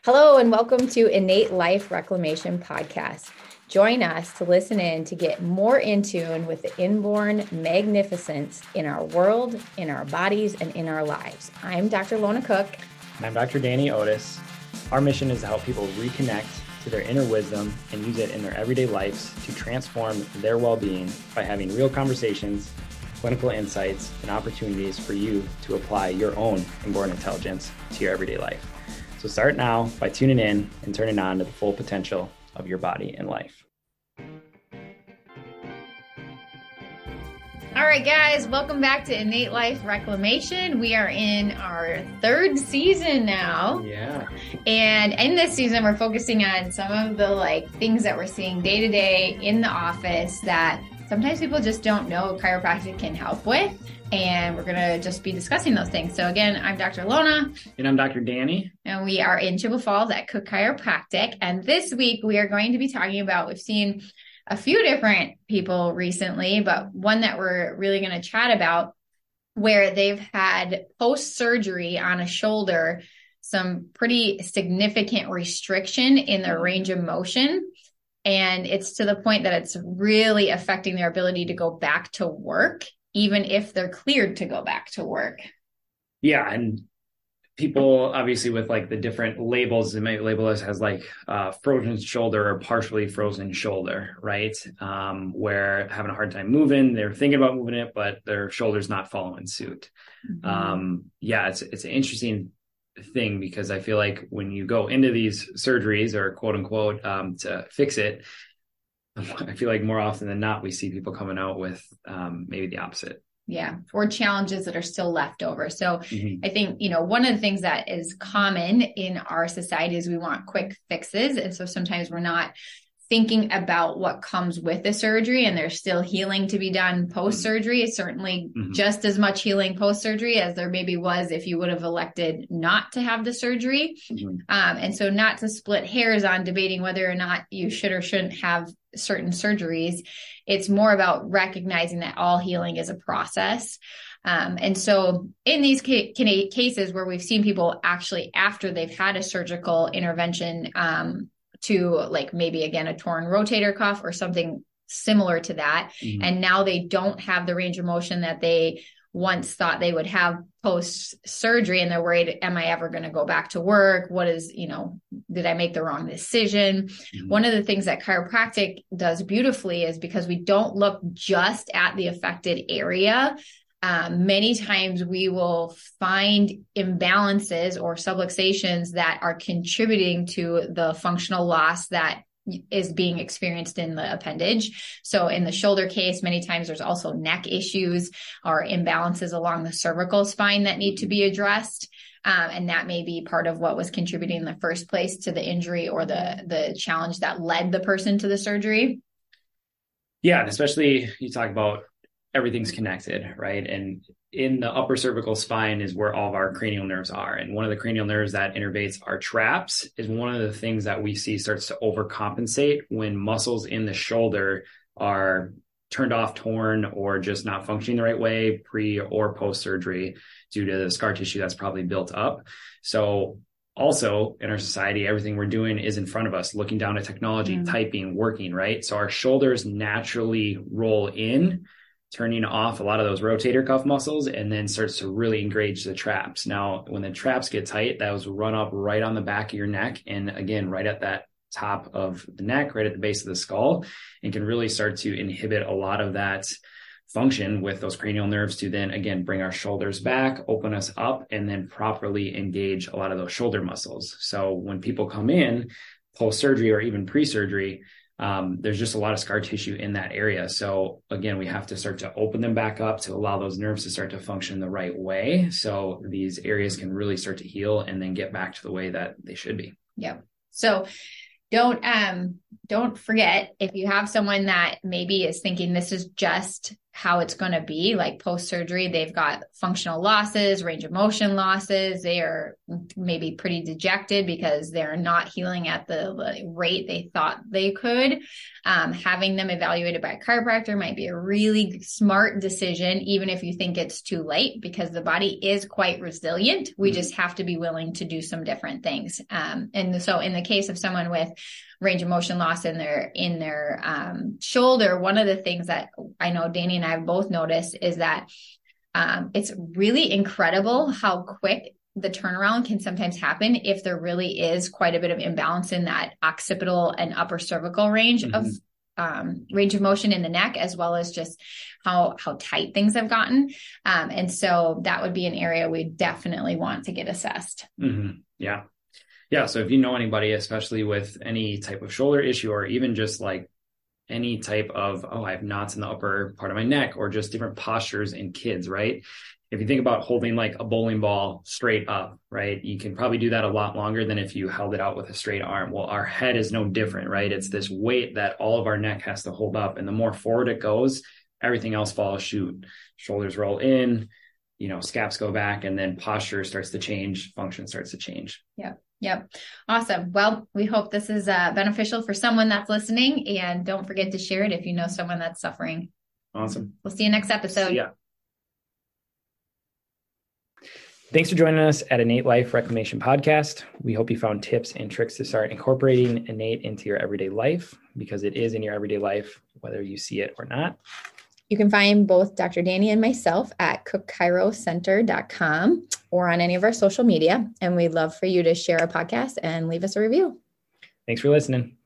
Hello, and welcome to Innate Life Reclamation Podcast. Join us to listen in to get more in tune with the inborn magnificence in our world, in our bodies, and in our lives. I'm Dr. Lona Cook. And I'm Dr. Danny Otis. Our mission is to help people reconnect to their inner wisdom and use it in their everyday lives to transform their well being by having real conversations, clinical insights, and opportunities for you to apply your own inborn intelligence to your everyday life. So start now by tuning in and turning on to the full potential of your body and life. All right, guys, welcome back to Innate Life Reclamation. We are in our third season now. Yeah. And in this season, we're focusing on some of the like things that we're seeing day to day in the office that sometimes people just don't know chiropractic can help with. And we're going to just be discussing those things. So, again, I'm Dr. Lona. And I'm Dr. Danny. And we are in Chippewa Falls at Cook Chiropractic. And this week, we are going to be talking about, we've seen a few different people recently, but one that we're really going to chat about where they've had post surgery on a shoulder some pretty significant restriction in their range of motion. And it's to the point that it's really affecting their ability to go back to work even if they're cleared to go back to work. Yeah. And people obviously with like the different labels, they might label us as like uh, frozen shoulder or partially frozen shoulder, right? Um, where having a hard time moving, they're thinking about moving it, but their shoulder's not following suit. Mm-hmm. Um, yeah, it's it's an interesting thing because I feel like when you go into these surgeries or quote unquote um, to fix it, I feel like more often than not, we see people coming out with um, maybe the opposite. Yeah, or challenges that are still left over. So mm-hmm. I think, you know, one of the things that is common in our society is we want quick fixes. And so sometimes we're not thinking about what comes with the surgery and there's still healing to be done post surgery certainly mm-hmm. just as much healing post surgery as there maybe was if you would have elected not to have the surgery. Mm-hmm. um, and so not to split hairs on debating whether or not you should or shouldn't have certain surgeries. It's more about recognizing that all healing is a process. Um, and so in these ca- cases where we've seen people actually after they've had a surgical intervention um, to like maybe again a torn rotator cuff or something similar to that. Mm-hmm. And now they don't have the range of motion that they once thought they would have post surgery and they're worried am i ever going to go back to work what is you know did i make the wrong decision mm-hmm. one of the things that chiropractic does beautifully is because we don't look just at the affected area um, many times we will find imbalances or subluxations that are contributing to the functional loss that is being experienced in the appendage. So in the shoulder case, many times there's also neck issues or imbalances along the cervical spine that need to be addressed. Um, and that may be part of what was contributing in the first place to the injury or the the challenge that led the person to the surgery. Yeah, and especially you talk about everything's connected, right? And in the upper cervical spine is where all of our cranial nerves are. And one of the cranial nerves that innervates our traps is one of the things that we see starts to overcompensate when muscles in the shoulder are turned off, torn, or just not functioning the right way pre or post surgery due to the scar tissue that's probably built up. So also in our society, everything we're doing is in front of us, looking down at technology, mm. typing, working, right? So our shoulders naturally roll in turning off a lot of those rotator cuff muscles and then starts to really engage the traps. Now, when the traps get tight, those run up right on the back of your neck. And again, right at that top of the neck, right at the base of the skull, and can really start to inhibit a lot of that function with those cranial nerves to then again bring our shoulders back, open us up, and then properly engage a lot of those shoulder muscles. So when people come in post surgery or even pre surgery, um, there's just a lot of scar tissue in that area. So again, we have to start to open them back up to allow those nerves to start to function the right way. So these areas can really start to heal and then get back to the way that they should be. Yep. So don't um don't forget if you have someone that maybe is thinking this is just how it's going to be like post surgery they've got functional losses range of motion losses they are maybe pretty dejected because they're not healing at the rate they thought they could. Um, having them evaluated by a chiropractor might be a really smart decision even if you think it's too late because the body is quite resilient. We mm-hmm. just have to be willing to do some different things. Um, and so in the case of someone with range of motion loss in their in their um, shoulder one of the things that i know danny and i have both noticed is that um, it's really incredible how quick the turnaround can sometimes happen if there really is quite a bit of imbalance in that occipital and upper cervical range mm-hmm. of um, range of motion in the neck as well as just how how tight things have gotten um, and so that would be an area we definitely want to get assessed mm-hmm. yeah yeah. So if you know anybody, especially with any type of shoulder issue or even just like any type of, oh, I have knots in the upper part of my neck or just different postures in kids, right? If you think about holding like a bowling ball straight up, right? You can probably do that a lot longer than if you held it out with a straight arm. Well, our head is no different, right? It's this weight that all of our neck has to hold up. And the more forward it goes, everything else follows suit. Shoulders roll in, you know, scaps go back, and then posture starts to change, function starts to change. Yeah. Yep. Awesome. Well, we hope this is uh, beneficial for someone that's listening. And don't forget to share it if you know someone that's suffering. Awesome. We'll see you next episode. Yeah. Thanks for joining us at Innate Life Reclamation Podcast. We hope you found tips and tricks to start incorporating innate into your everyday life because it is in your everyday life, whether you see it or not. You can find both Dr. Danny and myself at cookchirocenter.com or on any of our social media. And we'd love for you to share our podcast and leave us a review. Thanks for listening.